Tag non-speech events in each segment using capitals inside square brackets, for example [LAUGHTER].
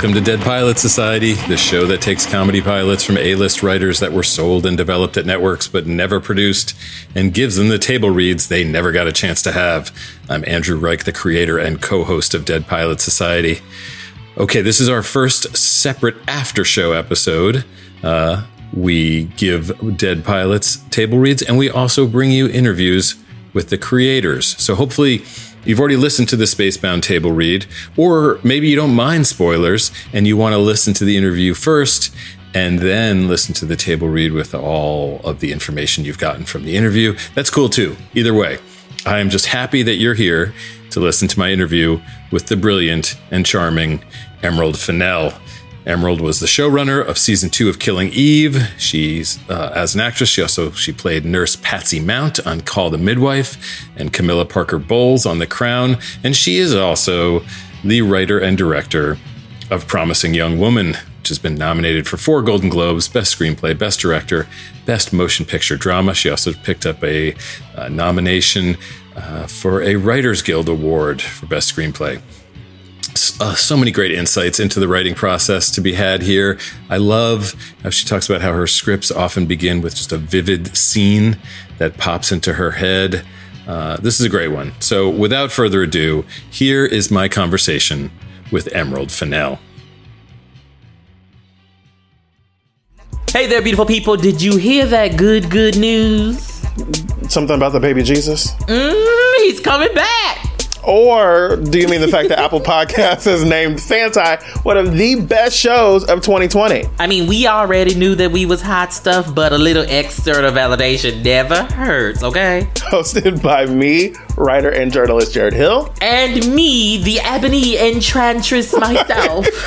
Welcome to Dead Pilots Society, the show that takes comedy pilots from A list writers that were sold and developed at networks but never produced and gives them the table reads they never got a chance to have. I'm Andrew Reich, the creator and co host of Dead Pilots Society. Okay, this is our first separate after show episode. Uh, we give Dead Pilots table reads and we also bring you interviews with the creators. So hopefully, You've already listened to the Spacebound table read, or maybe you don't mind spoilers and you want to listen to the interview first and then listen to the table read with all of the information you've gotten from the interview. That's cool too. Either way, I am just happy that you're here to listen to my interview with the brilliant and charming Emerald Fennell. Emerald was the showrunner of season two of Killing Eve. She's uh, as an actress. She also she played Nurse Patsy Mount on Call the Midwife and Camilla Parker Bowles on The Crown, and she is also the writer and director of Promising Young Woman, which has been nominated for four Golden Globes: Best Screenplay, Best Director, Best Motion Picture Drama. She also picked up a, a nomination uh, for a Writers Guild Award for Best Screenplay uh, so many great insights into the writing process to be had here. I love how she talks about how her scripts often begin with just a vivid scene that pops into her head. Uh, this is a great one. So, without further ado, here is my conversation with Emerald Fennell. Hey there, beautiful people. Did you hear that good, good news? Something about the baby Jesus? Mm, he's coming back. Or do you mean the fact that [LAUGHS] Apple Podcasts has named Fanti one of the best shows of 2020? I mean, we already knew that we was hot stuff, but a little external validation never hurts, okay? Hosted by me, writer and journalist Jarrett Hill. And me, the ebony enchantress myself, [LAUGHS] [LAUGHS]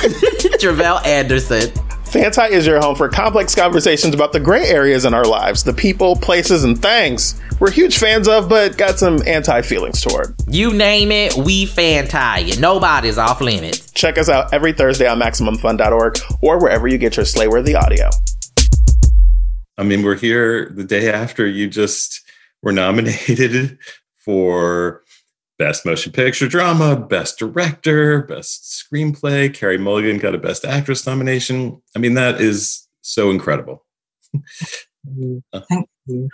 Tre'vell Anderson. Fanti is your home for complex conversations about the gray areas in our lives, the people, places, and things we're huge fans of, but got some anti feelings toward. You name it, we Fanti. Nobody's off limits. Check us out every Thursday on MaximumFun.org or wherever you get your Slayworthy audio. I mean, we're here the day after you just were nominated [LAUGHS] for Best Motion Picture Drama, Best Director, Best Screenplay. Carey Mulligan got a Best Actress nomination. I mean, that is so incredible. Thank you.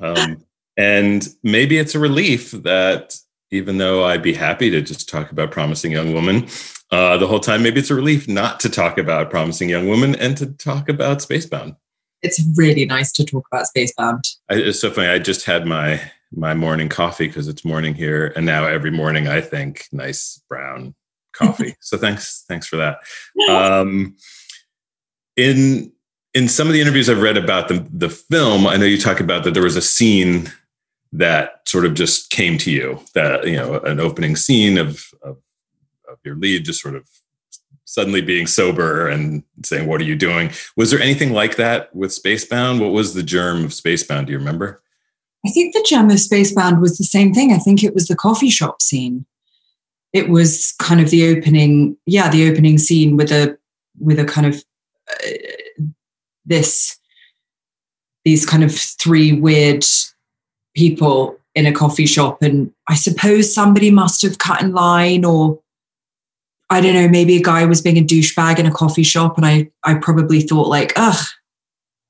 Um, and maybe it's a relief that even though I'd be happy to just talk about Promising Young Woman uh, the whole time, maybe it's a relief not to talk about Promising Young Woman and to talk about Spacebound. It's really nice to talk about Spacebound. I, it's so funny. I just had my my morning coffee because it's morning here, and now every morning I think nice brown coffee. [LAUGHS] so thanks, thanks for that. Um, in in some of the interviews I've read about the the film, I know you talk about that there was a scene that sort of just came to you that you know an opening scene of, of, of your lead just sort of suddenly being sober and saying what are you doing? Was there anything like that with spacebound? What was the germ of spacebound? Do you remember I think the gem of Spacebound was the same thing. I think it was the coffee shop scene. It was kind of the opening, yeah, the opening scene with a with a kind of uh, this these kind of three weird people in a coffee shop, and I suppose somebody must have cut in line, or I don't know, maybe a guy was being a douchebag in a coffee shop, and I I probably thought like, ugh,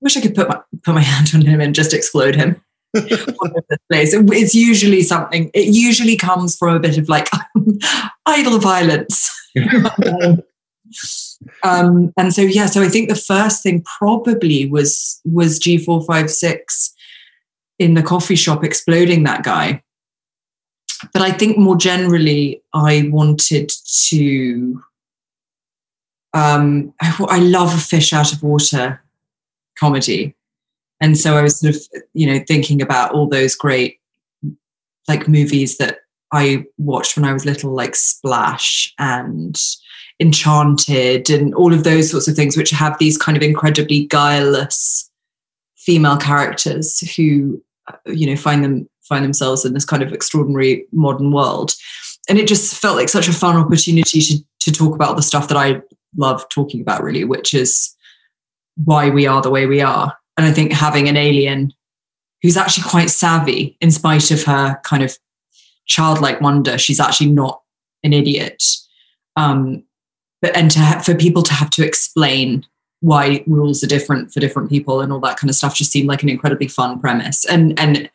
wish I could put my put my [LAUGHS] hand on him and just explode him place. It's usually something, it usually comes from a bit of like [LAUGHS] idle violence. [LAUGHS] um, and so, yeah, so I think the first thing probably was was G456 in the coffee shop exploding that guy. But I think more generally, I wanted to. Um, I, I love a fish out of water comedy and so I was sort of, you know, thinking about all those great like movies that I watched when I was little, like Splash and Enchanted and all of those sorts of things, which have these kind of incredibly guileless female characters who, you know, find them find themselves in this kind of extraordinary modern world. And it just felt like such a fun opportunity to to talk about the stuff that I love talking about, really, which is why we are the way we are and I think having an alien who's actually quite savvy, in spite of her kind of childlike wonder, she's actually not an idiot. Um, but and to have, for people to have to explain why rules are different for different people and all that kind of stuff just seemed like an incredibly fun premise and and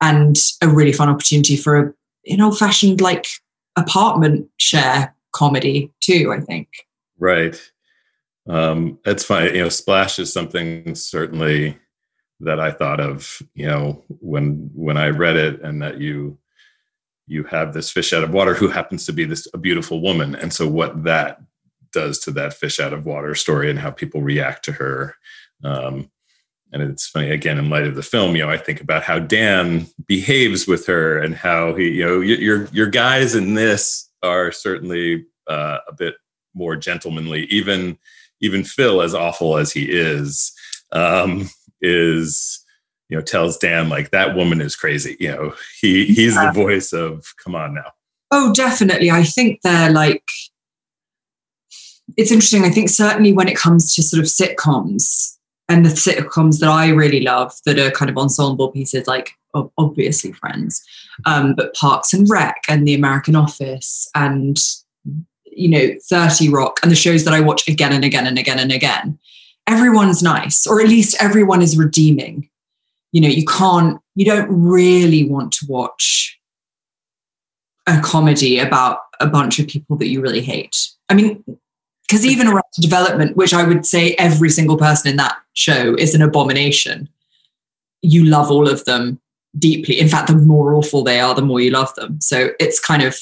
and a really fun opportunity for a an old fashioned like apartment share comedy too i think right um that's fine you know splash is something certainly that i thought of you know when when i read it and that you you have this fish out of water who happens to be this a beautiful woman. And so what that does to that fish out of water story and how people react to her um, and it's funny again in light of the film you know i think about how dan behaves with her and how he you know your your guys in this are certainly uh, a bit more gentlemanly even even phil as awful as he is um, is you know tells dan like that woman is crazy you know? He he's yeah. the voice of come on now. Oh definitely. I think they're like it's interesting. I think certainly when it comes to sort of sitcoms and the sitcoms that I really love that are kind of ensemble pieces, like obviously Friends, um, but Parks and Rec and The American Office and you know 30 Rock and the shows that I watch again and again and again and again. Everyone's nice, or at least everyone is redeeming. You know, you can't, you don't really want to watch a comedy about a bunch of people that you really hate. I mean, because even Arrested Development, which I would say every single person in that show is an abomination, you love all of them deeply. In fact, the more awful they are, the more you love them. So it's kind of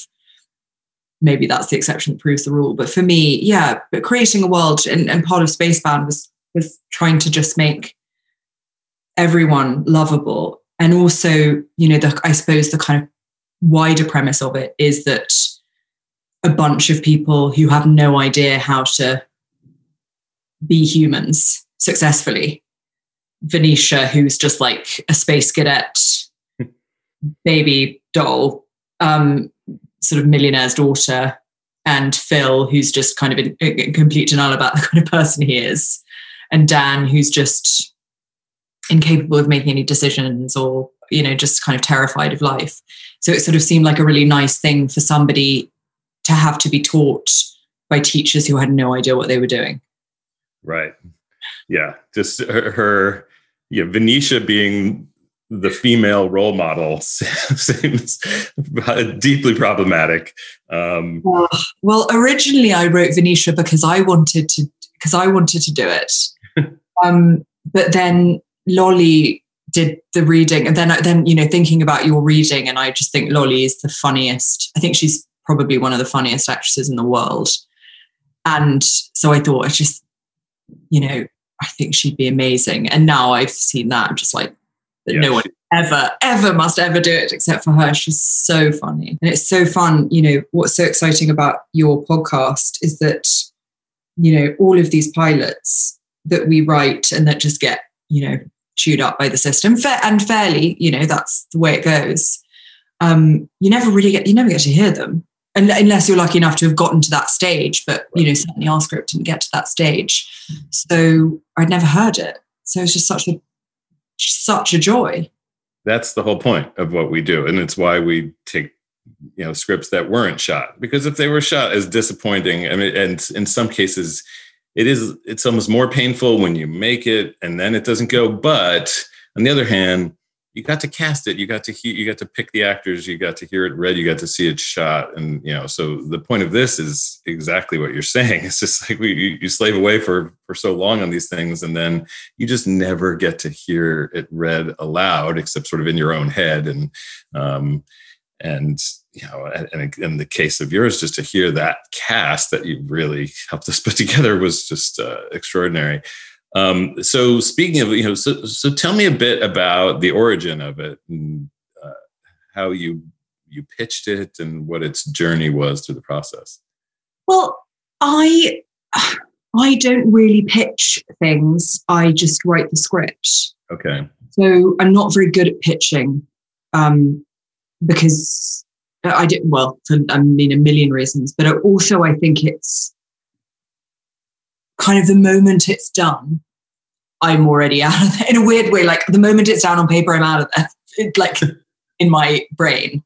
maybe that's the exception that proves the rule. But for me, yeah, but creating a world and, and part of Spacebound was was trying to just make everyone lovable. And also, you know, the, I suppose the kind of wider premise of it is that a bunch of people who have no idea how to be humans successfully. Venetia, who's just like a space cadet, baby doll, um, sort of millionaire's daughter, and Phil, who's just kind of in, in complete denial about the [LAUGHS] kind of person he is, and Dan, who's just incapable of making any decisions or you know just kind of terrified of life. So it sort of seemed like a really nice thing for somebody to have to be taught by teachers who had no idea what they were doing. Right. Yeah. Just her, her yeah, Venetia being the female role model [LAUGHS] seems deeply problematic. Um, well, originally I wrote Venetia because I wanted to because I wanted to do it, [LAUGHS] um, but then Lolly did the reading, and then then you know thinking about your reading, and I just think Lolly is the funniest. I think she's probably one of the funniest actresses in the world. And so I thought, I just, you know, I think she'd be amazing. And now I've seen that, I'm just like, yeah. no one ever, ever must ever do it except for her. She's so funny. And it's so fun. You know, what's so exciting about your podcast is that, you know, all of these pilots that we write and that just get, you know, chewed up by the system fair and fairly, you know, that's the way it goes. Um, you never really get, you never get to hear them unless you're lucky enough to have gotten to that stage. But you know, certainly our script didn't get to that stage, so I'd never heard it. So it's just such a such a joy. That's the whole point of what we do, and it's why we take you know scripts that weren't shot because if they were shot as disappointing, I mean, and in some cases, it is it's almost more painful when you make it and then it doesn't go. But on the other hand, you got to cast it you got to hear you got to pick the actors you got to hear it read you got to see it shot and you know so the point of this is exactly what you're [LAUGHS] saying. It's just like we you, you slave away for for so long on these things and then you just never get to hear it read aloud except sort of in your own head and um and you know and in the case of yours just to hear that cast that you really helped us [LAUGHS] put together was just uh, extraordinary um, so speaking of, you know, so, so tell me a bit about the origin of it and uh, how you you pitched it and what its journey was through the process. Well, I I don't really pitch things. I just write the script. Okay. So I'm not very good at pitching um, because I did well for I mean a million reasons, but also I think it's kind of the moment it's done, I'm already out of there. In a weird way, like the moment it's down on paper, I'm out of there. [LAUGHS] It, like in my brain.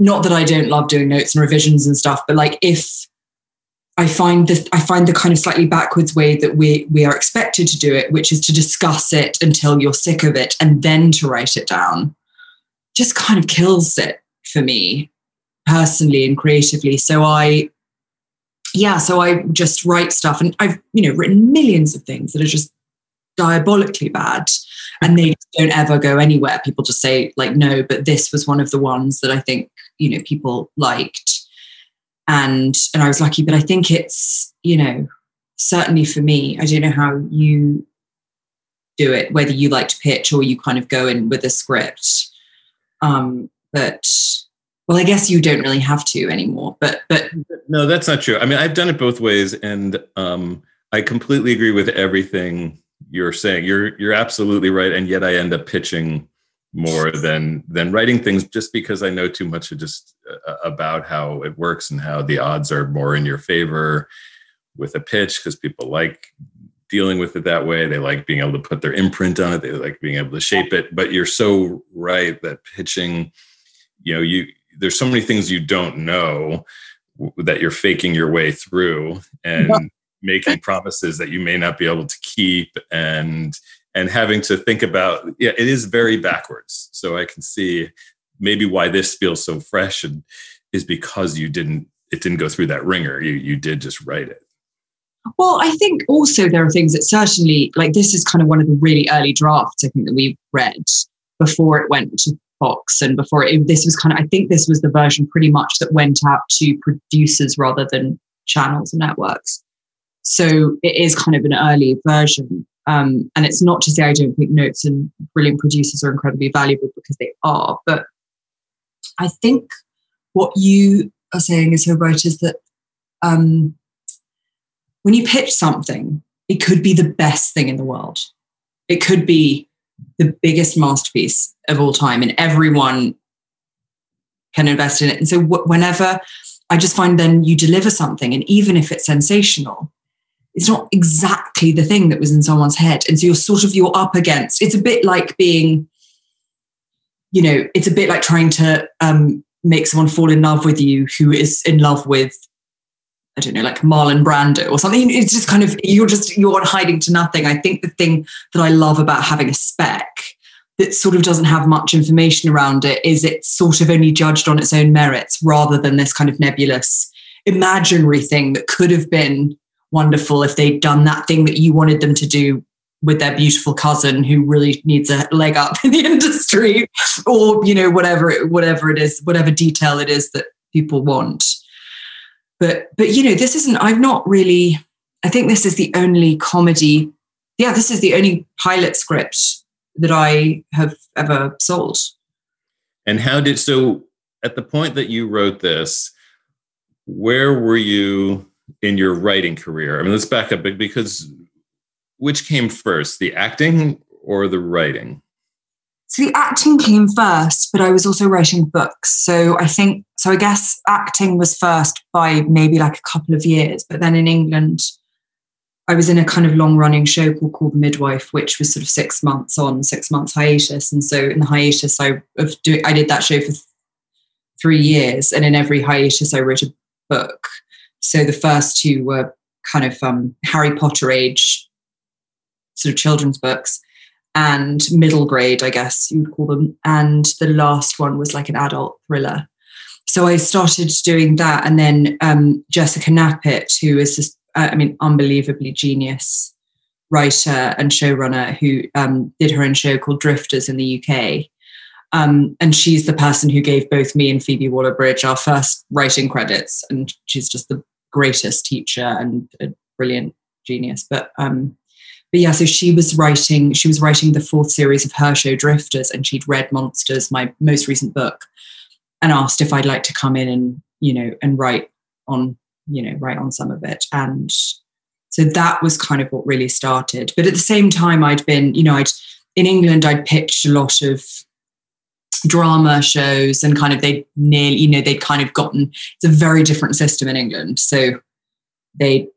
Not that I don't love doing notes and revisions and stuff, but like if I find this I find the kind of slightly backwards way that we we are expected to do it, which is to discuss it until you're sick of it and then to write it down, just kind of kills it for me personally and creatively. So I yeah, so I just write stuff and I've, you know, written millions of things that are just diabolically bad and they don't ever go anywhere. People just say like no, but this was one of the ones that I think, you know, people liked. And and I was lucky, but I think it's, you know, certainly for me, I don't know how you do it, whether you like to pitch or you kind of go in with a script. Um, but well, I guess you don't really have to anymore. But but no, that's not true. I mean, I've done it both ways, and um, I completely agree with everything you're saying. You're you're absolutely right, and yet I end up pitching more than than writing things just because I know too much just uh, about how it works and how the odds are more in your favor with a pitch because people like dealing with it that way. They like being able to put their imprint on it. They like being able to shape it. But you're so right that pitching, you know, you there's so many things you don't know that you're faking your way through and making promises that you may not be able to keep and and having to think about yeah it is very backwards. So i can see maybe why this feels so fresh and is because you didn't it didn't go through that ringer. You you did just write it. Well i think also there are things that certainly like this is kind of one of the really early drafts i think that we read before it went to Fox and before it, this was kind of, I think this was the version pretty much that went out to producers rather than channels and networks. So it is kind of an early version. Um, and it's not to say I don't think notes and brilliant producers are incredibly valuable because they are, but I think what you are saying is so right is that um, when you pitch something, it could be the best thing in the world. It could be the biggest masterpiece of all time, and everyone can invest in it. And so, whenever I just find then you deliver something, and even if it's sensational, it's not exactly the thing that was in someone's head. And so you're sort of you're up against. It's a bit like being, you know, it's a bit like trying to um, make someone fall in love with you who is in love with I don't know, like Marlon Brando or something. It's just kind of, you're just, you're hiding to nothing. I think the thing that I love about having a spec that sort of doesn't have much information around it is it's sort of only judged on its own merits rather than this kind of nebulous imaginary thing that could have been wonderful if they'd done that thing that you wanted them to do with their beautiful cousin who really needs a leg up [LAUGHS] in the industry or you know whatever whatever it is whatever detail it is that people want. But but you know this isn't i've not really i think this is the only comedy yeah this is the only pilot script that i have ever sold. And how did so at the point that you wrote this where were you in your writing career i mean let's back up because which came first the acting or the writing so the acting came first, but I was also writing books. So I think, so I guess acting was first by maybe like a couple of years. But then in England, I was in a kind of long running show called Call the Midwife, which was sort of six months on, six months hiatus. And so in the hiatus, I, of doing, I did that show for th- three years. And in every hiatus, I wrote a book. So the first two were kind of um, Harry Potter age sort of children's books and middle grade, I guess you would call them. And the last one was like an adult thriller. So I started doing that. And then um, Jessica Knappett, who is this, uh, I mean, unbelievably genius writer and showrunner who um, did her own show called Drifters in the UK. Um, and she's the person who gave both me and Phoebe Waller Bridge our first writing credits. And she's just the greatest teacher and a brilliant genius. But um, but yeah, so she was writing, she was writing the fourth series of her show Drifters, and she'd read Monsters, my most recent book, and asked if I'd like to come in and, you know, and write on, you know, write on some of it. And so that was kind of what really started. But at the same time, I'd been, you know, I'd in England, I'd pitched a lot of drama shows and kind of they nearly, you know, they'd kind of gotten it's a very different system in England. So they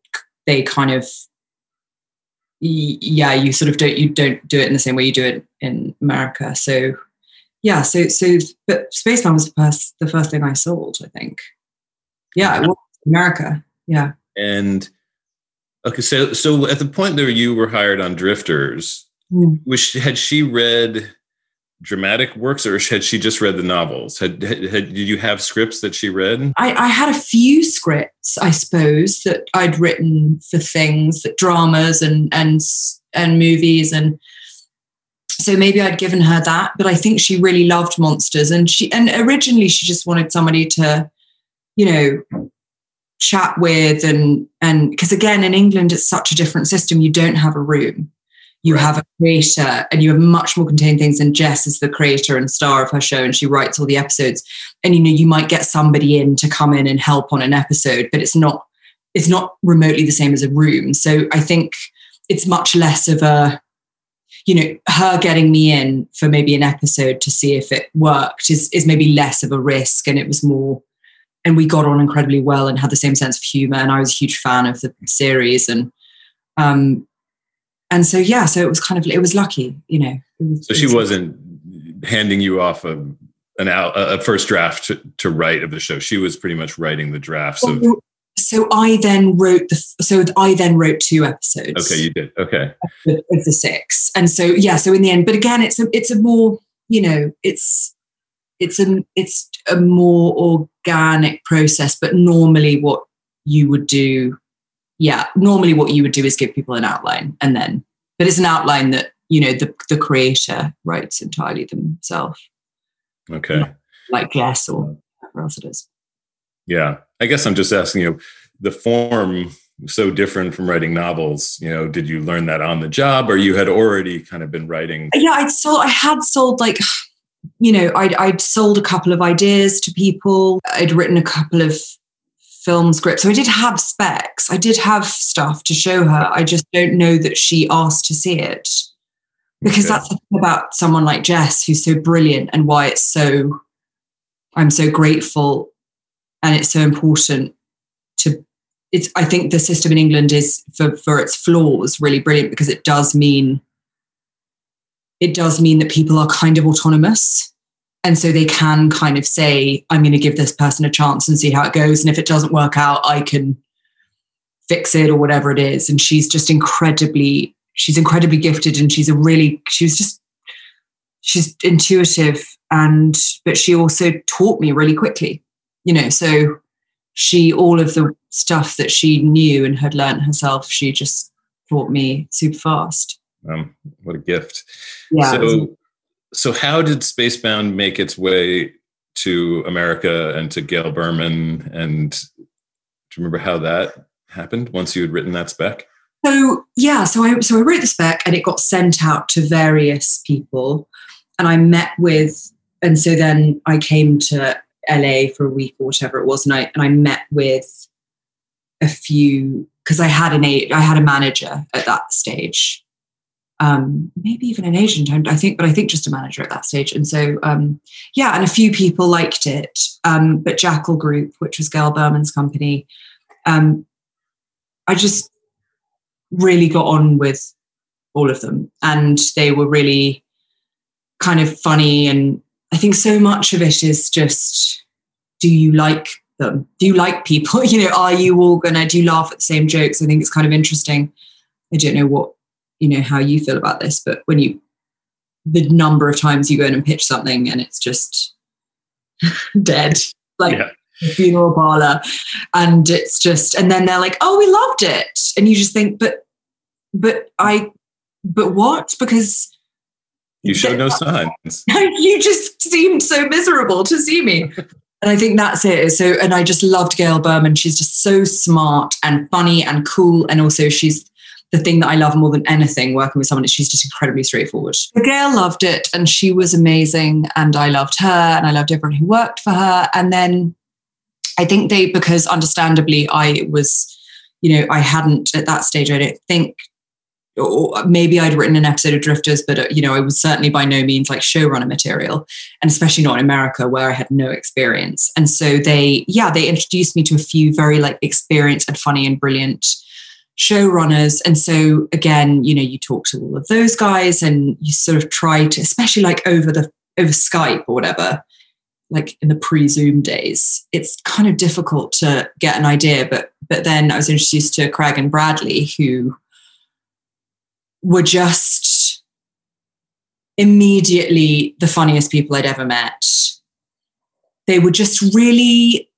they kind of yeah, you sort of don't you don't do it in the same way you do it in America. So yeah, so so but Spacebound was the first the first thing I sold, I think. Yeah, it was America. Yeah. And okay, so so at the point there you were hired on Drifters, Mm. was she, had she read dramatic works or [LAUGHS] had she just read the novels? Had, had, had did you have scripts that she read? I, I had a few scripts, I suppose, that I'd written for things, that dramas and and and movies, and so maybe I'd given her that. But I think she really loved monsters, and she and originally she just wanted somebody to, you know, chat with and and because again in England it's such a different system. You don't have a room. You Right. have a creator, and you have much more contained things. And Jess is the creator and star of her show, and she writes all the episodes and you know you might get somebody in to come in and help on an episode but it's not it's not remotely the same as a room so i think it's much less of a you know her getting me in for maybe an episode to see if it worked is is maybe less of a risk and it was more and we got on incredibly well and had the same sense of humor and i was a huge fan of the series and um and so yeah so it was kind of it was lucky you know it was, So she was- wasn't handing you off a an out, a first draft to, to write of the show. She was pretty much writing the drafts of. So- I then wrote the so I then wrote two episodes Okay, you did. Okay, of, of the six, and so yeah, so in the end, but again, it's a it's a more you know it's it's a it's a more organic process, but normally what you would do, yeah, normally what you would do is give people an outline, and then but it's an outline that you know the the creator writes entirely themselves, okay, like yes or whatever else it is. yeah. I guess I'm just asking you. The form so different from writing novels. You know, did you learn that on the job, or you had already kind of been writing? yeah i'd sold i had sold like you know I'd, I'd sold a couple of ideas to people i'd written a couple of film script. so i did have specs i did have stuff to show her i just don't know that she asked to see it because Okay. that's the thing about someone like jess who's so brilliant and why it's so i'm so grateful and it's so important to it's i think the system in england is for for its flaws really brilliant because it does mean it does mean that people are kind of autonomous. And so they can kind of say, I'm going to give this person a chance and see how it goes. And if it doesn't work out, I can fix it or whatever it is. And she's just incredibly, she's incredibly gifted and she's a really, she was just, she's intuitive and, but she also taught me really quickly, you know, so she, all of the stuff that she knew and had learned herself, she just taught me super fast. Um, what a gift! Yeah. so, so how did Spacebound make its way to America and to Gail Berman? And do you remember how that happened once you had written that spec? So yeah, so I so I wrote the spec and it got sent out to various people, and I met with, and so then I came to LA for a week or whatever it was, and I and I met with a few because I had an I had a manager at that stage, um, maybe even an agent, I think, but I think just a manager at that stage, and so um, yeah, and a few people liked it, um, but Jackal Group, which was Gail Berman's company, um, I just really got on with all of them. And they were really kind of funny and i think so much of it is just do you like them? Do you like people? [LAUGHS] You know are you all gonna do you laugh at the same jokes? I think it's kind of interesting. I don't know what you know how you feel about this but when you the number of times you go in and pitch something and it's just [LAUGHS] dead like Yeah. funeral parlor. And it's just and then they're like oh we loved it. And you just think but but i but what? Because You showed no [LAUGHS] signs. you just seemed so miserable to see me. [LAUGHS] And i think that's it. So and i just loved gail berman. She's just so smart and funny and cool. And also she's the thing that I love more than anything working with someone is she's just incredibly straightforward. Gail loved it and she was amazing and I loved her and I loved everyone who worked for her. And then I think they, because understandably I was, you know, I hadn't at that stage, I don't think, or maybe I'd written an episode of Drifters, but, you know, I was certainly by no means like showrunner material and especially not in America where I had no experience. And so they, yeah, they introduced me to a few very like experienced and funny and brilliant showrunners. And so again, you know, you talk to all of those guys and you sort of try to, especially like over the over Skype or whatever, like in the pre-Zoom days, it's kind of difficult to get an idea. But but then I was introduced to Craig and Bradley, who were just immediately the funniest people I'd ever met. They were just really,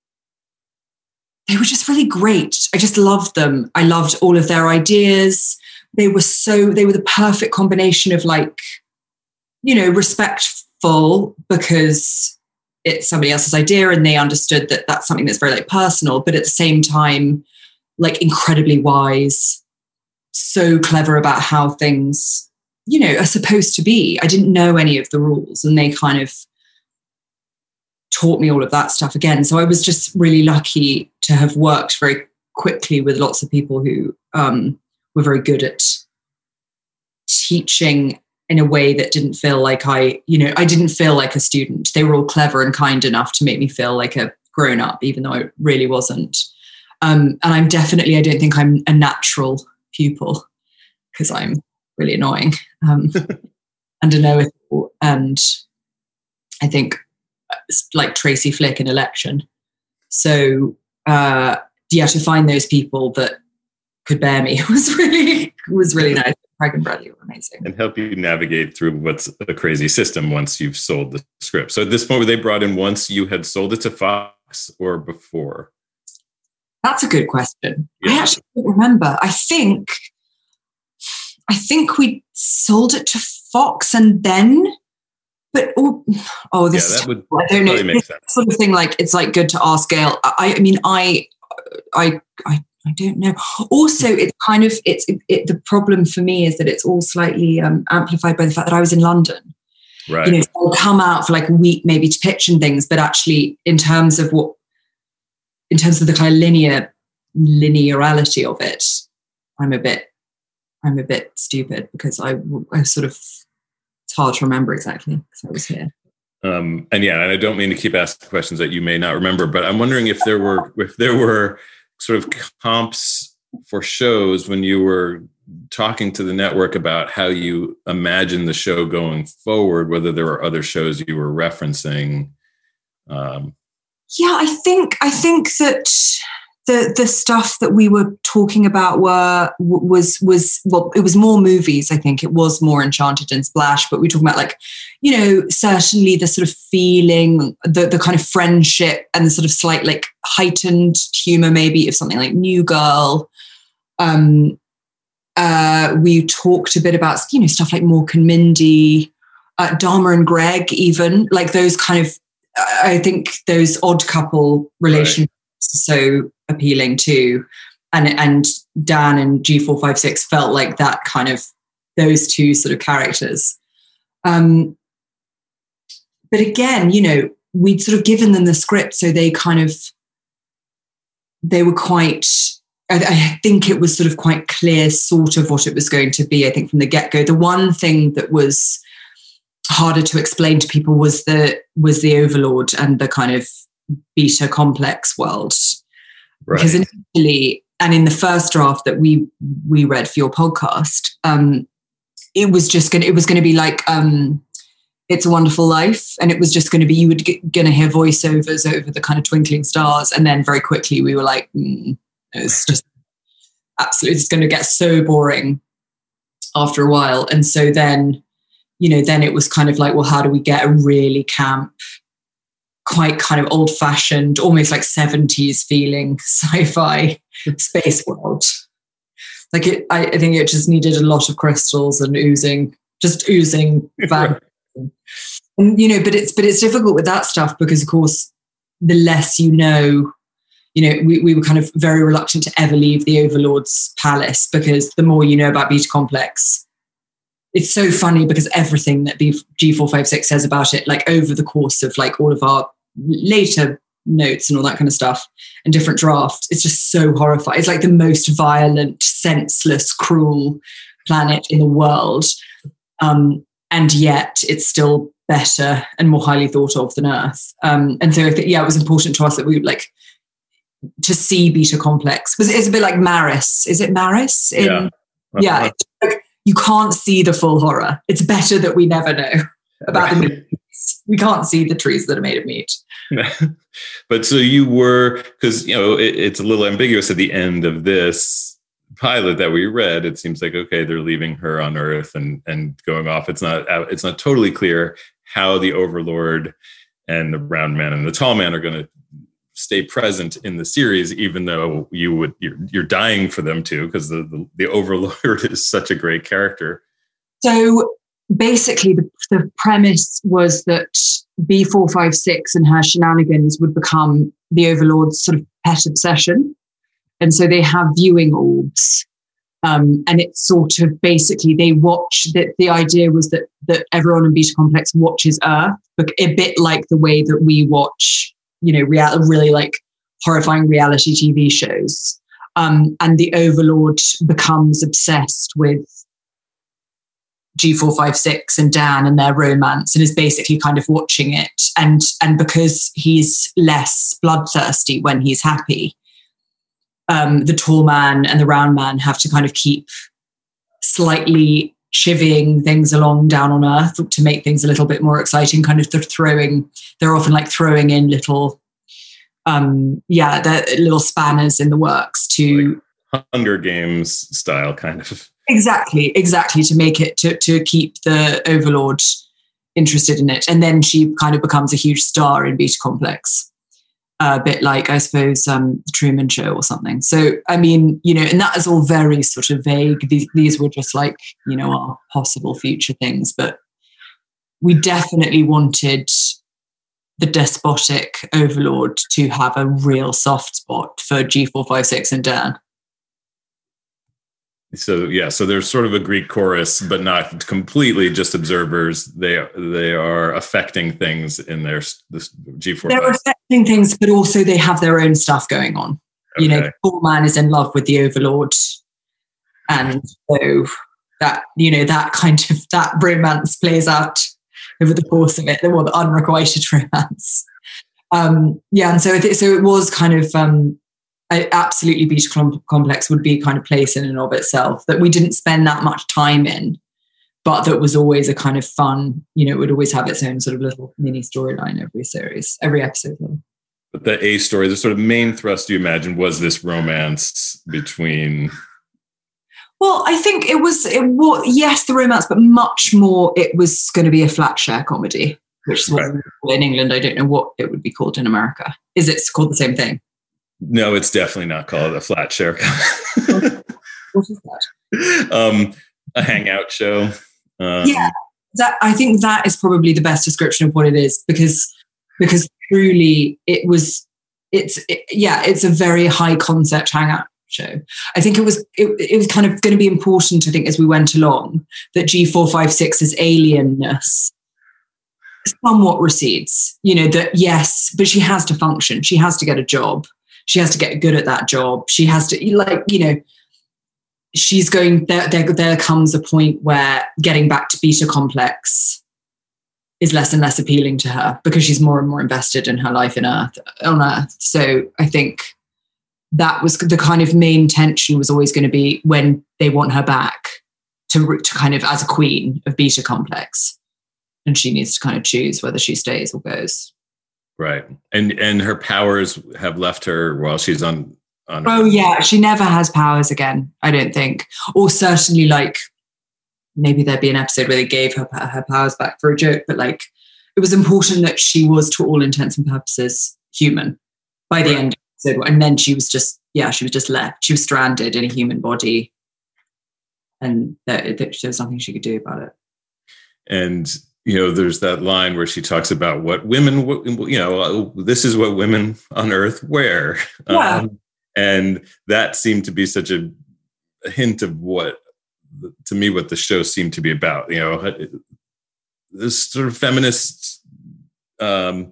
they were just really great. I just loved them. I loved all of their ideas. They were so, they were the perfect combination of like, you know, respectful because it's somebody else's idea and they understood that that's something that's very like personal, but at the same time, like incredibly wise, so clever about how things, you know, are supposed to be. I didn't know any of the rules and they kind of taught me all of that stuff again. So I was just really lucky to have worked very quickly with lots of people who um, were very good at teaching in a way that didn't feel like I, you know, I didn't feel like a student. They were all clever and kind enough to make me feel like a grown up, even though I really wasn't. Um, and I'm definitely, I don't think I'm a natural pupil because I'm really annoying um, [LAUGHS] and a know it And I think like Tracy Flick in election. So uh, yeah, to find those people that could bear me [LAUGHS] was really was really nice. Craig and Bradley were amazing. And help you navigate through what's a crazy system once you've sold the script. So at this point, were they brought in once you had sold it to Fox or before? That's a good question. Yeah. I actually don't remember. I think I think we sold it to Fox and then but oh, oh this yeah, that would I don't know sort of thing like it's like good to ask Gail. I, I mean I I I I don't know. Also, it's kind of it's it, it, the problem for me is that it's all slightly um, amplified by the fact that I was in London. Right. You know, I'll come out for like a week maybe to pitch and things, but actually, in terms of what, in terms of the kind of linear linearity of it, I'm a bit, I'm a bit stupid because I, I sort of, it's hard to remember exactly because I was here. Um, and yeah, and I don't mean to keep asking questions that you may not remember, but I'm wondering if there were if there were sort of comps for shows when you were talking to the network about how you imagine the show going forward, whether there were other shows you were referencing. Um, yeah, I think I think that the the stuff that we were talking about were was was well it was more movies i think. It was more enchanted and splash but we are talking about like you know certainly the sort of feeling the the kind of friendship and the sort of slight like heightened humor maybe of something like new girl. Um uh we talked a bit about you know stuff like mork and mindy uh, dharma and greg even like those kind of i think those odd couple relationships so appealing too. And and Dan and G456 felt like that kind of those two sort of characters. Um, but again, you know, we'd sort of given them the script, so they kind of they were quite. I, think it was sort of quite clear, sort of what it was going to be. I think from the get go, the one thing that was harder to explain to people was the was the overlord and the kind of beta complex world right. because initially and in the first draft that we we read for your podcast um it was just gonna it was gonna be like um it's a wonderful life and it was just going to be you were going to hear voiceovers over the kind of twinkling stars and then very quickly we were like mm, it's [LAUGHS] just absolutely it's going to get so boring after a while and so then you know then it was kind of like well how do we get a really camp quite kind of old fashioned, almost like 70s feeling [LAUGHS] sci fi space world. Like it, I, I, think it just needed a lot of crystals and oozing, just oozing. [LAUGHS] and you know, but it's but it's difficult with that stuff because of course, the less you know, you know, we, we were kind of very reluctant to ever leave the Overlord's palace because the more you know about Beta Complex, it's so funny because everything that G456 says about it, like over the course of like all of our later notes and all that kind of stuff and different drafts, it's just so horrifying. It's like the most violent, senseless, cruel planet in the world. Um, and yet it's still better and more highly thought of than Earth. Um, and so, th- yeah, it was important to us that we like to see Beta Complex because it's a bit like Maris. Is it Maris? In, yeah. Yeah. You can't see the full horror. It's better that we never know about right. the movies. we can't see the trees that are made of meat. [LAUGHS] but so you were because you know it, it's a little ambiguous at the end of this pilot that we read. It seems like okay, they're leaving her on Earth and and going off. It's not uh, it's not totally clear how the Overlord and the Round Man and the Tall Man are going to stay present in the series, even though you would you're, you're dying for them to because the, the the Overlord [LAUGHS] is such a great character. So basically, the, the premise was that G456 and her shenanigans would become the Overlord's sort of pet obsession. And so they have viewing orbs. Um, and it's sort of basically they watch that the idea was that that everyone in Beta Complex watches Earth, a bit like the way that we watch, you know, real, really like horrifying reality TV shows. Um, and the Overlord becomes obsessed with G456 and Dan and their romance and is basically kind of watching it. And, and because he's less bloodthirsty when he's happy, um, the tall man and the round man have to kind of keep slightly chivying things along down on earth to make things a little bit more exciting kind of they're throwing they're often like throwing in little um yeah the little spanners in the works to like hunger games style kind of Exactly, exactly. To make it to to keep the Overlord interested in it, and then she kind of becomes a huge star in Beta Complex, a bit like I suppose um, the Truman Show or something. So I mean, you know, and that is all very sort of vague. These, these were just like you know our possible future things, but we definitely wanted the despotic overlord to have a real soft spot for G456 and Dan so yeah so there's sort of a greek chorus but not completely just observers. They they are affecting things in their this g4 they're affecting things but also they have their own stuff going on. Okay. you know the poor man is in love with the overlord. And so that you know that kind of that romance plays out over the course of it the more the unrequited [LAUGHS] romance. Um yeah and so it, so it was kind of um absolutely beta complex would be a kind of place in and of itself that we didn't spend that much time in but that was always a kind of fun you know it would always have its own sort of little mini storyline every series every episode. But the a story the sort of main thrust you imagine was this romance between well i think it was it was yes the romance but much more it was going to be a flat share comedy which is what right. in england. I don't know what it would be called in america. Is it called the same thing no, it's definitely not called a flat share. what is that? Um, a hangout show. Um, yeah, that I think that is probably the best description of what it is because because truly it was it's it, yeah it's a very high concept hangout show. I think it was it, it was kind of going to be important. I think as we went along that G four five six's alienness somewhat recedes. You know that yes, but she has to function. She has to get a job she has to get good at that job. She has to like you know she's going there there, there comes a point where getting back to beta complex is less and less appealing to her because she's more and more invested in her life in earth on earth. So i think that was the kind of main tension was always going to be when they want her back to, to kind of as a queen of beta complex. And she needs to kind of choose whether she stays or goes Right. And and her powers have left her while she's on on Oh yeah, she never has powers again, I don't think. Or certainly like maybe there'd be an episode where they gave her her powers back for a joke, but like it was important that she was to all intents and purposes human by the right. end of and then she was just yeah, she was just left. She was stranded in a human body and there, there was nothing she could do about it. And you know, there's that line where she talks about what women, you know, uh, this is what women on earth wear. Yeah. Um, and that seemed to be such a, hint of what, to me, what the show seemed to be about. You know, uh, this sort of feminist, um,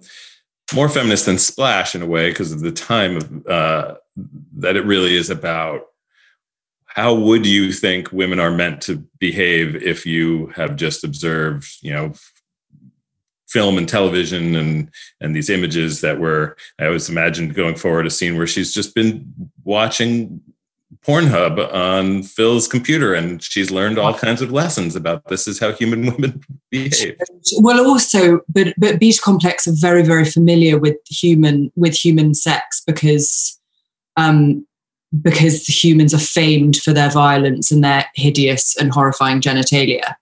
more feminist than Splash in a way, because of the time of, uh, that it really is about how would you think women are meant to behave if you have just observed you know film and television and and these images that were i always imagined going forward a scene where she's just been watching Pornhub on Phil's computer, and she's learned all kinds of lessons about this is how human [LAUGHS] women behave. Well, also, but but Beta Complex are very very familiar with human with human sex because um, because humans are famed for their violence and their hideous and horrifying genitalia.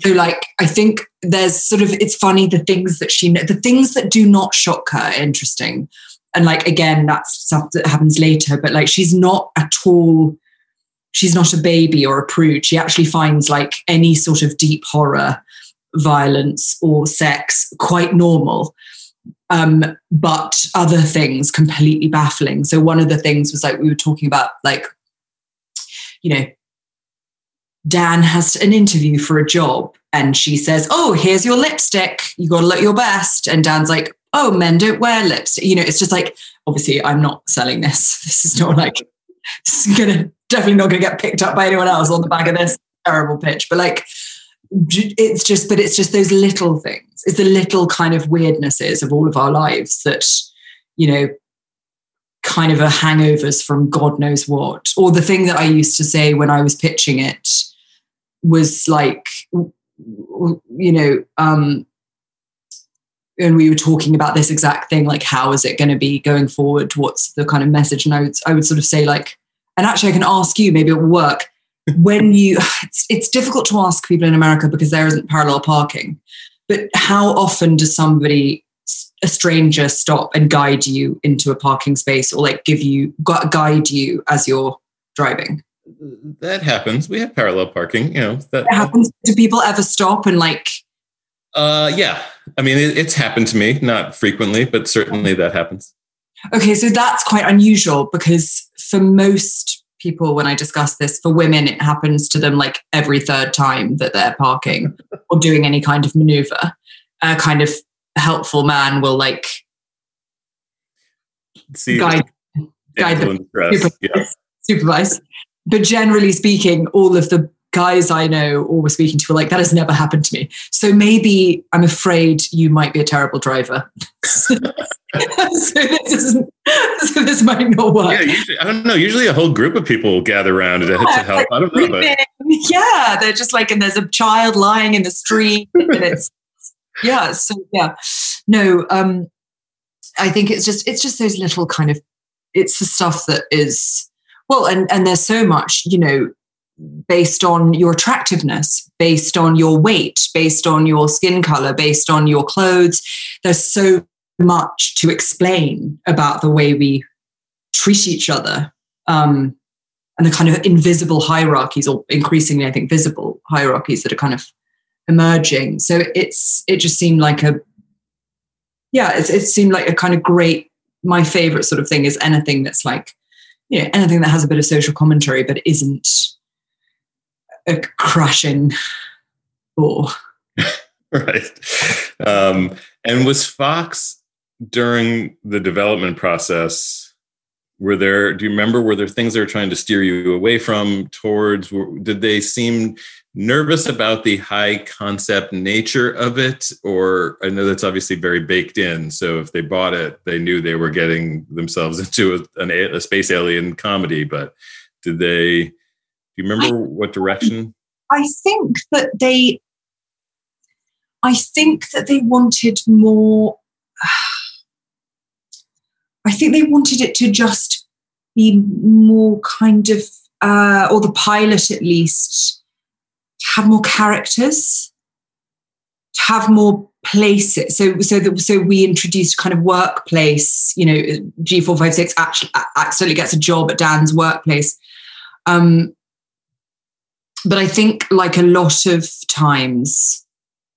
so, like, I think there's sort of it's funny the things that she the things that do not shock her are interesting. And like again that's stuff that happens later but like she's not at all she's not a baby or a prude. She actually finds like any sort of deep horror violence or sex quite normal um, but other things completely baffling so one of the things was like we were talking about like you know dan has an interview for a job and she says oh here's your lipstick you got to look your best and dan's like oh, men don't wear lipstick. You know, it's just like, obviously, I'm not selling this. [LAUGHS] This is not like, this is gonna definitely not gonna get picked up by anyone else on the back of this terrible pitch. But like, it's just, but it's just those little things. It's the little kind of weirdnesses of all of our lives that, you know, kind of are hangovers from God knows what. Or the thing that I used to say when I was pitching it was like, you know, um, and we were talking about this exact thing like how is it going to be going forward? What's the kind of message? And I would, I would sort of say like and actually i can ask you maybe it will work. [LAUGHS] When you [SIGHS] it's, it's difficult to ask people in america because there isn't parallel parking but how often does somebody a stranger stop and guide you into a parking space or like give you guide you as you're driving that happens we have parallel parking you know that, that happens do people ever stop and like uh, yeah. I mean, it, it's happened to me, not frequently, but certainly that happens. Okay, so that's quite unusual because for most people, when I discuss this, for women, it happens to them like every third time that they're parking or doing any kind of maneuver. A kind of helpful man will like See, guide, guide them, supervise, yeah. supervise. But generally speaking, all of the guys I know or were speaking to were like, that has never happened to me. So maybe I'm afraid you might be a terrible driver. [LAUGHS] so, this isn't, so this might not work. Yeah, usually, I don't know. Usually a whole group of people gather around to, yeah, to help. Like I don't know. But... [LAUGHS] Yeah, they're just like, and there's a child lying in the street and it's, [LAUGHS] yeah. So yeah, no, um, I think it's just, it's just those little kind of, it's the stuff that is, well, and, and there's so much, you know, based on your attractiveness, based on your weight, based on your skin color, based on your clothes. There's so much to explain about the way we treat each other um, and the kind of invisible hierarchies, or increasingly, I think, visible hierarchies that are kind of emerging. So it's it just seemed like a yeah, it, it seemed like a kind of great. My favorite sort of thing is anything that's like you know anything that has a bit of social commentary but isn't a crushing bore. [LAUGHS] right. Um, and was Fox during the development process? Were there? Do you remember? Were there things they were trying to steer you away from, towards? Did they seem nervous about the high concept nature of it, or I know that's obviously very baked in. So if they bought it, they knew they were getting themselves [LAUGHS] into a, an, a space alien comedy. But did they? Do you remember I, what direction? I think that they, I think that they wanted more. [SIGHS] I think they wanted it to just be more kind of, uh, or the pilot at least, have more characters, to have more places. So, so, that, so we introduced kind of workplace. You know, G four five six actually accidentally gets a job at Dan's workplace. Um, but I think, like a lot of times,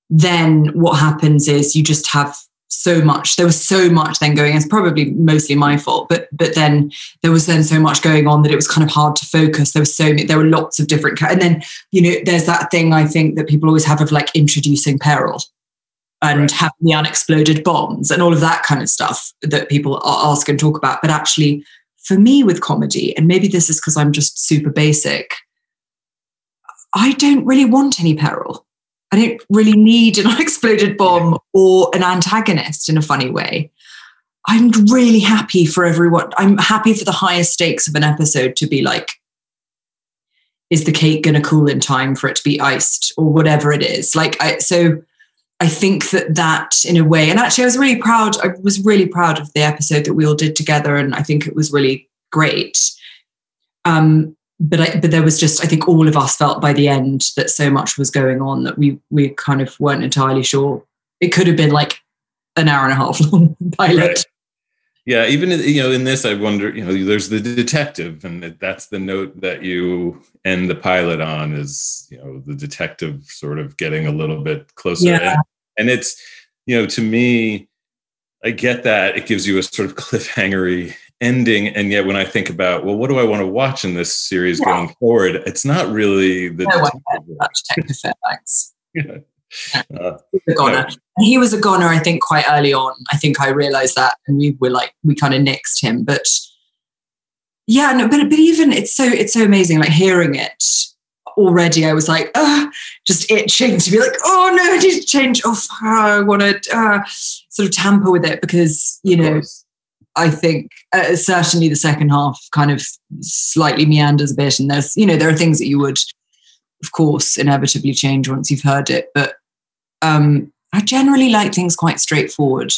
then what happens is you just have so much there was so much then going it's probably mostly my fault but but then there was then so much going on that it was kind of hard to focus there was so many there were lots of different and then you know there's that thing i think that people always have of like introducing peril and right. having the unexploded bombs and all of that kind of stuff that people ask and talk about but actually for me with comedy and maybe this is because i'm just super basic I don't really want any peril. I don't really need an [LAUGHS] unexploded bomb or an antagonist in a funny way. I'm really happy for everyone. I'm happy for the highest stakes of an episode to be like is the cake going to cool in time for it to be iced or whatever it is like I, so i think that that in a way and actually i was really proud i was really proud of the episode that we all did together and i think it was really great um but I, but there was just I think all of us felt by the end that so much was going on that we we kind of weren't entirely sure. It could have been like an hour and a half [LAUGHS] long pilot. Right. Yeah, even you know in this, I wonder. You know, there's the detective, and that's the note that you end the pilot on is you know the detective sort of getting a little bit closer, yeah. and, and it's you know to me, I get that it gives you a sort of [LAUGHS] cliffhangery ending and yet when i think about well what do i want to watch in this series yeah. going forward it's not really the no detective Fairbanks. yeah. Uh, goner. No. He was a goner, I think, quite early on. I think I realized that, and we were like, we kind of nixed him. But yeah, no, but but even it's so it's so amazing. Like hearing it already, I was like, oh, just itching to be like, oh no, I need to change. Oh, I want to uh, sort of tamper with it because you know I think uh, certainly the second half kind of slightly meanders a bit, and there's you know there are things that you would, of course, inevitably change once you've heard it, but um, I generally like things quite straightforward.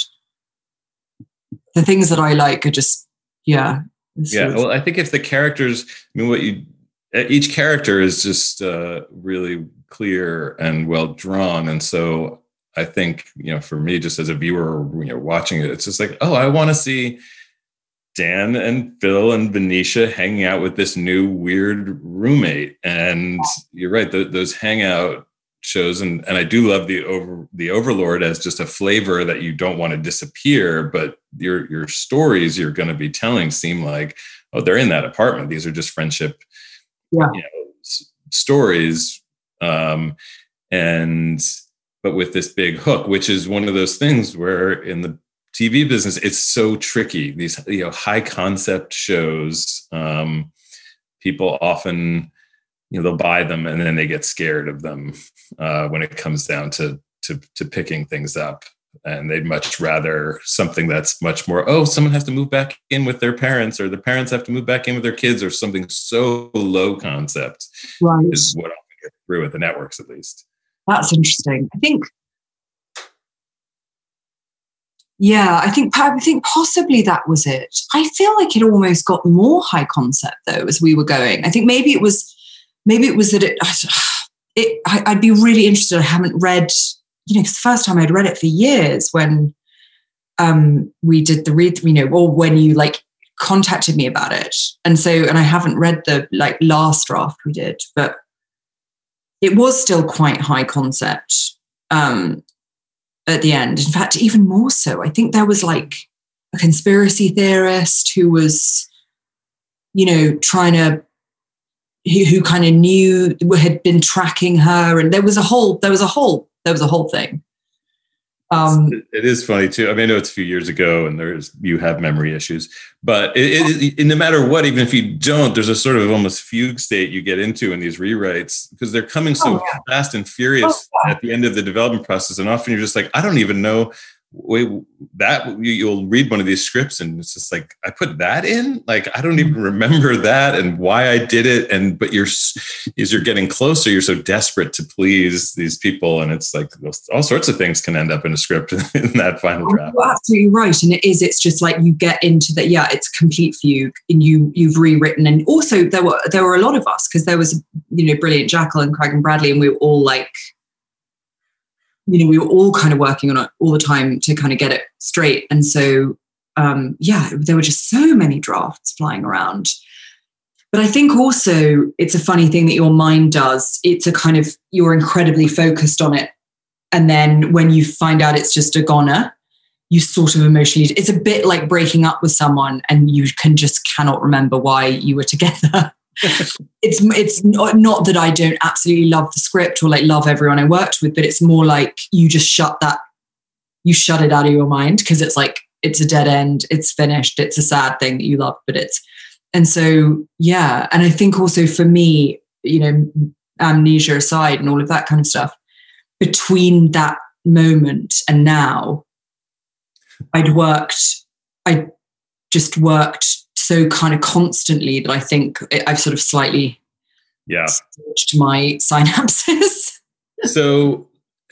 The things that I like are just yeah. Yeah, well, I think if the characters, I mean, what you each character is just uh, really clear and well drawn, and so I think, you know, for me, just as a viewer, you know, watching it, it's just like, oh, I want to see Dan and Phil and Venetia hanging out with this new weird roommate. And you're right, the, those hangout shows, and, and I do love the over the Overlord as just a flavor that you don't want to disappear, but your your stories you're going to be telling seem like, oh, they're in that apartment. These are just friendship, yeah. you know, s- stories. Um, and but with this big hook, which is one of those things where in the TV business, it's so tricky. These you know high concept shows, um, people often you know they'll buy them and then they get scared of them uh, when it comes down to to to picking things up and they'd much rather something that's much more oh someone has to move back in with their parents or the parents have to move back in with their kids or something so low concept right. is what often gets through with the networks at least that's interesting. I think, yeah, I think I think possibly that was it. I feel like it almost got more high concept though as we were going. I think maybe it was, maybe it was that it. [SIGHS] it I, I'd be really interested. I haven't read, you know, the first time I'd read it for years when um, we did the read, you know, or when you like contacted me about it. And so, and I haven't read the like last draft we did, but it was still quite high concept um, at the end. In fact, even more so. I think there was like a conspiracy theorist who was, you know, trying to who, who kind of knew had been tracking her, and there was a whole there was a whole there was a whole thing. Um, it is funny too. I mean, I know it's a few years ago, and there's you have memory issues, but it, it, no matter what, even if you don't, there's a sort of almost fugue state you get into in these rewrites because they're coming so oh, yeah. fast and furious oh, yeah. at the end of the development process, and often you're just like, I don't even know wait that you'll read one of these scripts and it's just like i put that in? Like i don't even remember that and why i did it and but you're as you're getting closer you're so desperate to please these people and it's like all sorts of things can end up in a script [LAUGHS] in that final oh, draft. you're absolutely right. And it is it's just like you get into that yeah it's complete fugue and you you've rewritten. And also there were there were a lot of us because there was you know brilliant jackal and craig and bradley and we were all like you know, we were all kind of working on it all the time to kind of get it straight. And so, um, yeah, there were just so many drafts flying around. But I think also it's a funny thing that your mind does. It's a kind of, you're incredibly focused on it. And then when you find out it's just a goner, you sort of emotionally, it's a bit like breaking up with someone and you can just cannot remember why you were [LAUGHS] together it's it's not, not that I don't absolutely love the script or like love everyone I worked with, but it's more like you just shut that, you shut it out of your mind because it's like it's a dead end, it's finished, it's a sad thing that you love, but it's and so yeah, and I think also for me, you know, amnesia aside and all of that kind of stuff, between that moment and now, I'd worked, I just worked so kind of constantly that I think I've sort of slightly Yeah. to my [LAUGHS] synapses. so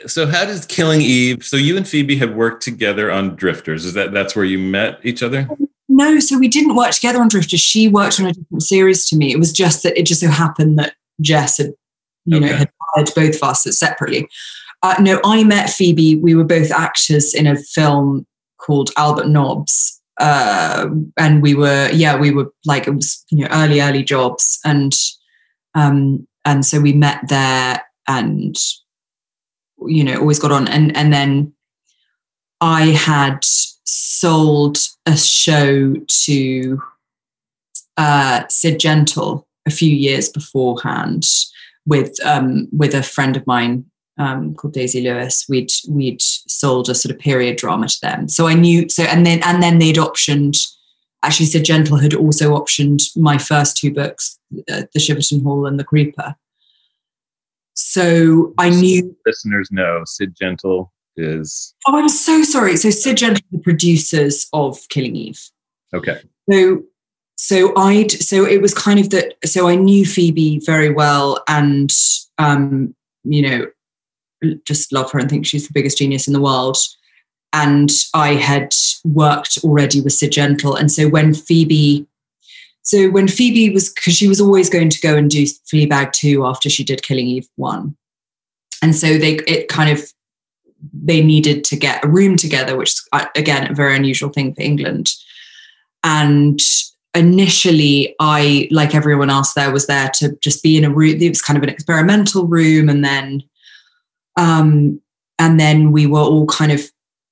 so how does Killing Eve? So you and Phoebe had worked together on Drifters. Is that that's where you met each other? No, so we didn't work together on Drifters. She worked on a different series to me. It was just that it just so happened that Jess had, you know, had hired both of us separately. Uh, no, I met Phoebe. We were both actors in a film called Albert Nobbs. Uh, and we were, yeah, we were like, it was, you know, early, early jobs. And, um, and so we met there and, you know, always got on. And, and then I had sold a show to uh, Sid Gentle a few years beforehand with um, with a friend of mine um, called Daisy Lewis. We'd we'd sold a sort of period drama to them, so I knew. So and then and then they'd optioned. Actually, Sid Gentle had also optioned my first two books, uh, The Shiverton Hall and The Creeper. So I knew Listeners know Sid Gentle is Oh, I'm so sorry. So Sid Gentle, the producers of Killing Eve. okay. So, so I'd so it was kind of that. So I knew Phoebe very well, and um, you know, just love her and think she's the biggest genius in the world. And I had worked already with Sid Gentle, and so when Phoebe, so when Phoebe was because she was always going to go and do Fleabag two after she did Killing Eve one, and so they it kind of they needed to get a room together, which is uh, again a very unusual thing for England. And initially, I, like everyone else there, was there to just be in a room. It was kind of an experimental room, and then, um, and then we were all kind of,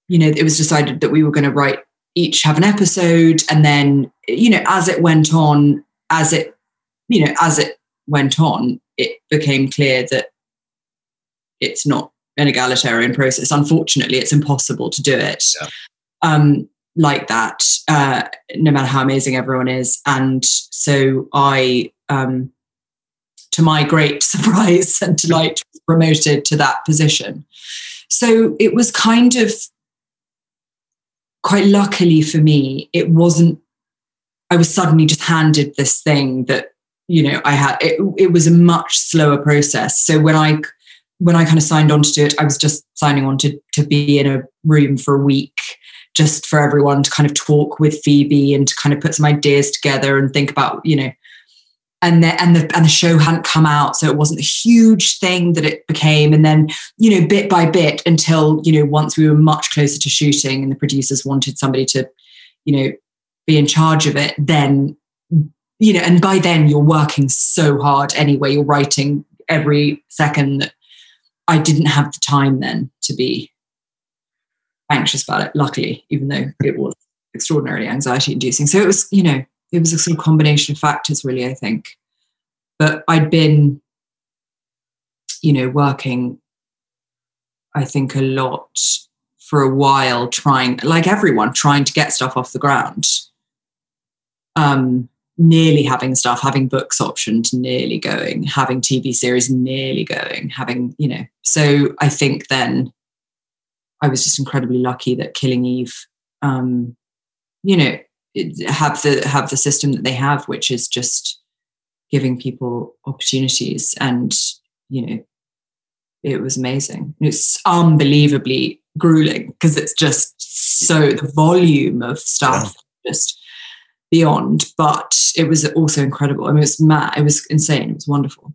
you know, it was decided that we were going to write each have an episode, and then, you know, as it went on, as it, you know, as it went on, it became clear that it's not an egalitarian process. Unfortunately, it's impossible to do it Yeah. um, like that, uh, no matter how amazing everyone is. And so I, um, to my great [LAUGHS] surprise and delight, promoted to that position. So it was kind of quite luckily for me, it wasn't, I was suddenly just handed this thing that, you know, I had, it, it was a much slower process. So when I, when I kind of signed on to do it, I was just signing on to, to be in a room for a week, just for everyone to kind of talk with Phoebe and to kind of put some ideas together and think about, you know, and the, and the and the show hadn't come out, so it wasn't a huge thing that it became. And then, you know, bit by bit, until you know, once we were much closer to shooting, and the producers wanted somebody to, you know, be in charge of it, then you know, and by then you're working so hard anyway. You're writing every second that I didn't have the time then to be anxious about it, luckily, even though it was extraordinarily anxiety inducing. So it was, you know, it was a sort of combination of factors, really, I think. But I'd been, you know, working, I think, a lot for a while, trying, like everyone, trying to get stuff off the ground. Um, nearly having stuff, having books optioned, nearly going, having TV series nearly going, having, you know. So I think then I was just incredibly lucky that Killing Eve, um, you know, have the have the system that they have, which is just giving people opportunities, and you know, it was amazing. It's unbelievably grueling because it's just so the volume of stuff just beyond. But it was also incredible. I mean, it was mad. It was insane. It was wonderful.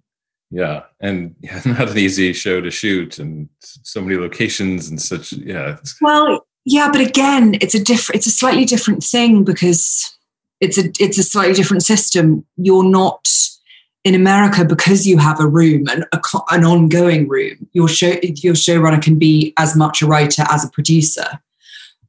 Yeah, and yeah, [LAUGHS] not an easy show to shoot, and so many locations and such. Yeah, Well, yeah, but again, it's a different. It's a slightly different thing because it's a it's a slightly different system. You're not in America because you have a room and a, an ongoing room. Your show your showrunner can be as much a writer as a producer.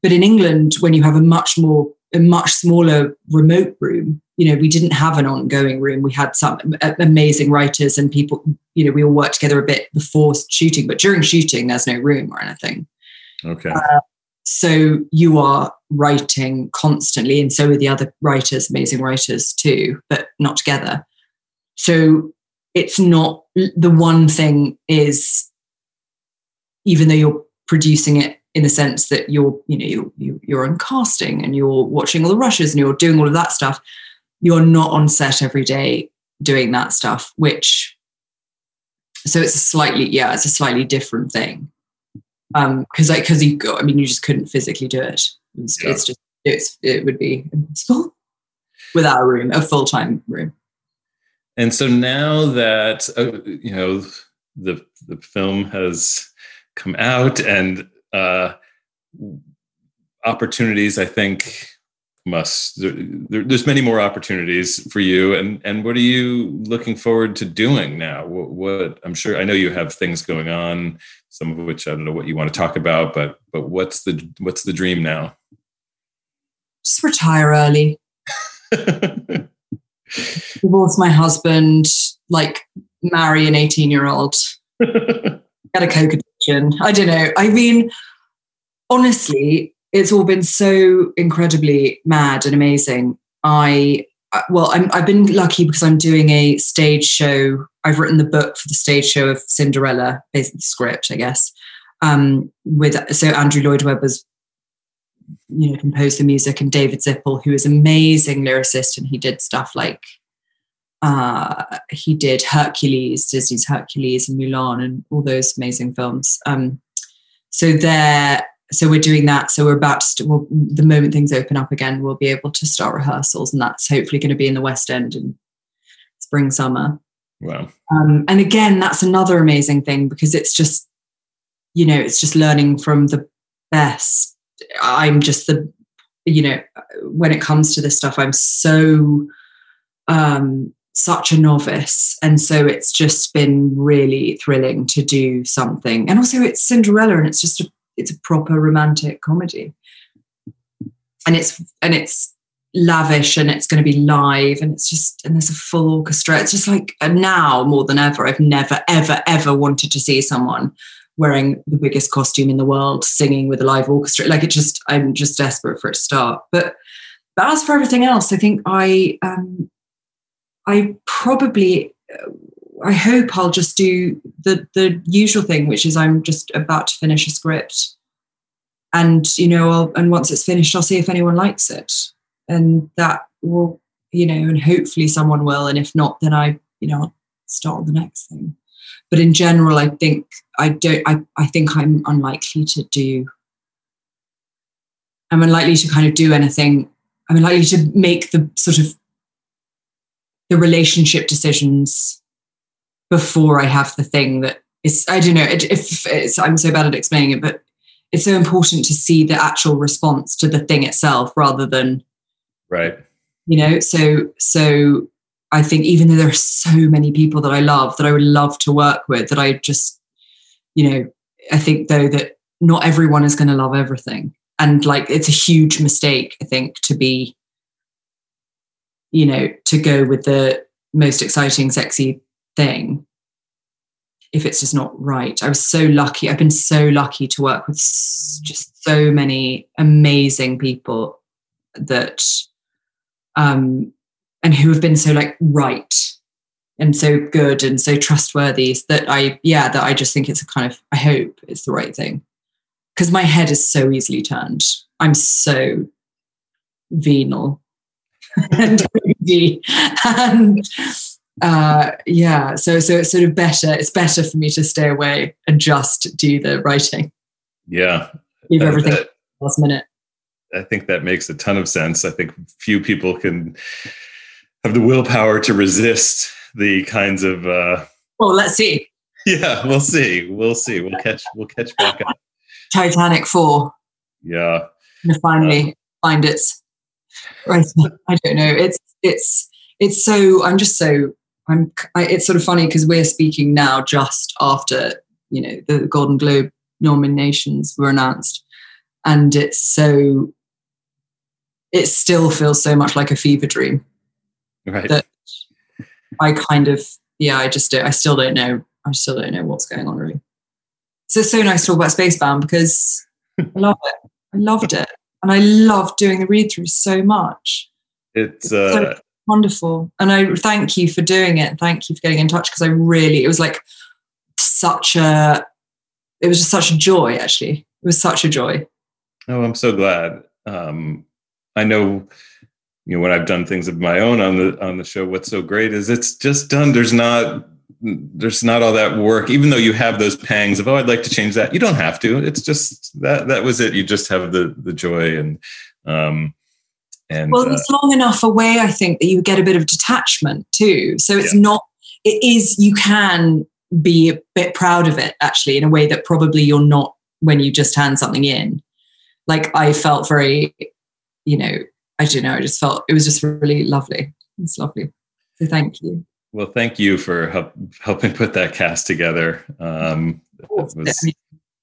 But in England, when you have a much more a much smaller remote room, you know, we didn't have an ongoing room. We had some amazing writers and people. You know, we all worked together a bit before shooting, but during shooting, there's no room or anything okay. Uh, so you are writing constantly and so are the other writers amazing writers too but not together so it's not the one thing is even though you're producing it in the sense that you're you know you're, you- you're on casting and you're watching all the rushes and you're doing all of that stuff you're not on set every day doing that stuff, which so it's a slightly yeah, it's a slightly different thing. Um, because like because you go, I mean, you just couldn't physically do it. It's, Yeah. it's just it's it would be impossible [LAUGHS] without a room, a full time room. And so now that uh, you know the the film has come out and uh, opportunities, I think must there, there- there's many more opportunities for you. And and what are you looking forward to doing now? What, what I'm sure I know you have things going on, some of which I don't know what you want to talk about, but but what's the what's the dream now? Just retire early. [LAUGHS] divorce my husband, like marry an 18 year old, [LAUGHS] get a coke addiction. I don't know. I mean, honestly, it's all been so incredibly mad and amazing. I, I- well, I'm, I've been lucky because I'm doing a stage show. I've written the book for the stage show of Cinderella, on the script, I guess. Um, with so Andrew Lloyd Webber's you know, composed the music, and David Zippel, who is amazing lyricist, and he did stuff like uh, he did Hercules, Disney's Hercules, and Mulan, and all those amazing films. Um, so there, so we're doing that. So we're about to. St- well, the moment things open up again, we'll be able to start rehearsals, and that's hopefully going to be in the West End in spring summer. wow. Um, and again, that's another amazing thing because it's just, you know, it's just learning from the best. I'm just the, you know, when it comes to this stuff, I'm so, um, such a novice. And so it's just been really thrilling to do something. And also it's Cinderella and it's just a, it's a proper romantic comedy. And it's, and it's, lavish and it's going to be live and it's just and there's a full orchestra. It's just like uh, now more than ever i've never ever ever wanted to see someone wearing the biggest costume in the world singing with a live orchestra. Like it just i'm just desperate for it to start. But but as for everything else i think i um i probably uh, i hope i'll just do the the usual thing which is i'm just about to finish a script. And you know I'll, and once it's finished i'll see if anyone likes it. And that will you know and hopefully someone will. And if not then i you know I'll start on the next thing. But in general i think i don't i, I think i'm unlikely to do i'm unlikely to kind of do anything. I'm unlikely to make the sort of the relationship decisions before i have the thing that is i don't know it, if it's i'm so bad at explaining it but it's so important to see the actual response to the thing itself rather than Right. you know so so i think even though there are so many people that i love that i would love to work with that i just you know i think though that not everyone is going to love everything and like it's a huge mistake i think to be you know to go with the most exciting sexy thing if it's just not right. I was so lucky. I've been so lucky to work with just so many amazing people that um and who have been so like right and so good and so trustworthy that i yeah that i just think it's a kind of i hope it's the right thing. Because my head is so easily turned. I'm so venal. [LAUGHS] And [LAUGHS] and uh yeah so so it's sort of better it's better for me to stay away and just do the writing Yeah. leave Uh, everything that- last minute I think that makes a ton of sense. I think few people can have the willpower to resist the kinds of uh well let's see [LAUGHS] yeah, we'll see. We'll see. We'll catch we'll catch back up. titanic 4 Yeah. to finally find its right i don't know it's it's it's so i'm just so i'm I, it's sort of funny because we're speaking now just after you know the golden globe nominations were announced. And it's so it still feels so much like a fever dream. Right. that i kind of yeah i just don't i still don't know i still don't know what's going on really. So it's so nice to talk about spacebound because i love it. I loved it. And i loved doing the read through so much. It's uh wonderful. And i thank you for doing it. Thank you for getting in touch because i really it was like such a it was just such a joy actually. It was such a joy. Oh, I'm so glad. Um I know you know when I've done things of my own on the on the show, what's so great is it's just done. There's not there's not all that work even though you have those pangs of oh i'd like to change that. You don't have to. It's just that that was it. You just have the the joy and um and well it's uh, long enough away i think that you get a bit of detachment too so it's yeah. not it is you can be a bit proud of it actually in a way that probably you're not when you just hand something in like i felt very you know i don't know i just felt it was just really lovely it's lovely so thank you well, thank you for help, helping put that cast together. Um, it was, it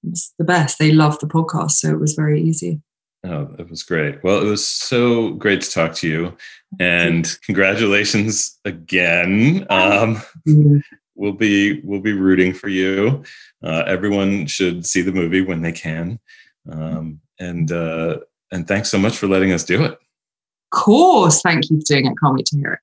was the best. They loved the podcast, so it was very easy. Oh, it was great. Well, it was so great to talk to you, and congratulations again. Um, we'll be we'll be rooting for you. Uh, everyone should see the movie when they can, um, and uh, and thanks so much for letting us do it. Of course, thank you for doing it. Can't wait to hear it.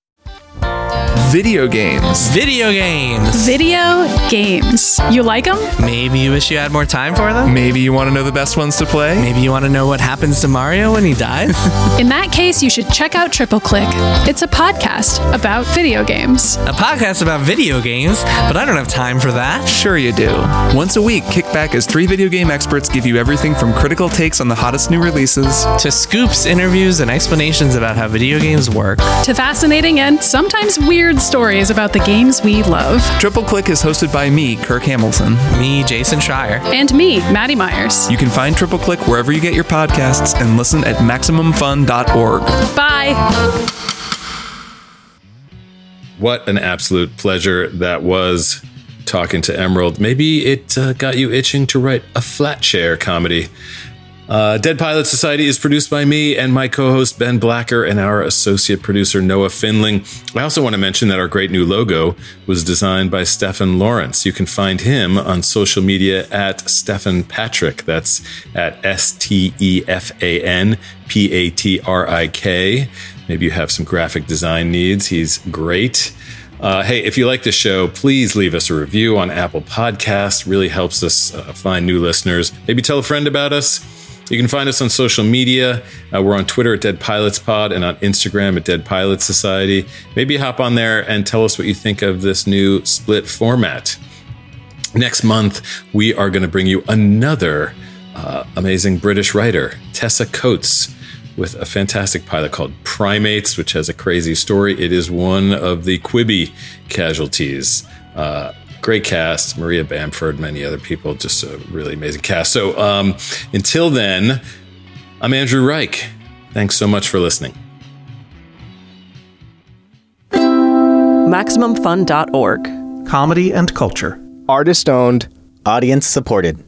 Video games. Video games. Video games. You like them? Maybe you wish you had more time for them? Maybe you want to know the best ones to play? Maybe you want to know what happens to Mario when he dies? [LAUGHS] In that case, you should check out Triple Click. It's a podcast about video games. A podcast about video games? But I don't have time for that. Sure, you do. Once a week, kick back as three video game experts give you everything from critical takes on the hottest new releases to scoops, interviews, and explanations about how video games work, to fascinating and sometimes weird stories about the games we love. Triple Click is hosted by me, Kirk Hamilton. Me, Jason Schreier. And me, Maddie Myers. You can find Triple Click wherever you get your podcasts and listen at MaximumFun.org. Bye. What an absolute pleasure that was talking to Emerald. Maybe it uh, got you itching to write a flat chair comedy. Uh, Dead Pilots Society is produced by me and my co host Ben Blacker and our associate producer Noah Finling. I also want to mention that our great new logo was designed by Stefan Lawrence. You can find him on social media at Stefan Patrik. That's at S T E F A N P A T R I K. Maybe you have some graphic design needs. He's great. Uh, hey, if you like the show, please leave us a review on Apple Podcasts. Really helps us uh, find new listeners. Maybe tell a friend about us. You can find us on social media. Uh, we're on Twitter at Dead Pilots Pod and on Instagram at Dead Pilots Society. Maybe hop on there and tell us what you think of this new split format. Next month, we are going to bring you another uh, amazing British writer, Tessa Coates, with a fantastic pilot called Primates, which has a crazy story. It is one of the Quibi casualties. Uh, great cast. Maria bamford many other people just a really amazing cast. So um, until then i'm andrew reich. Thanks so much for listening. Maximumfun.org comedy and culture. Artist owned audience supported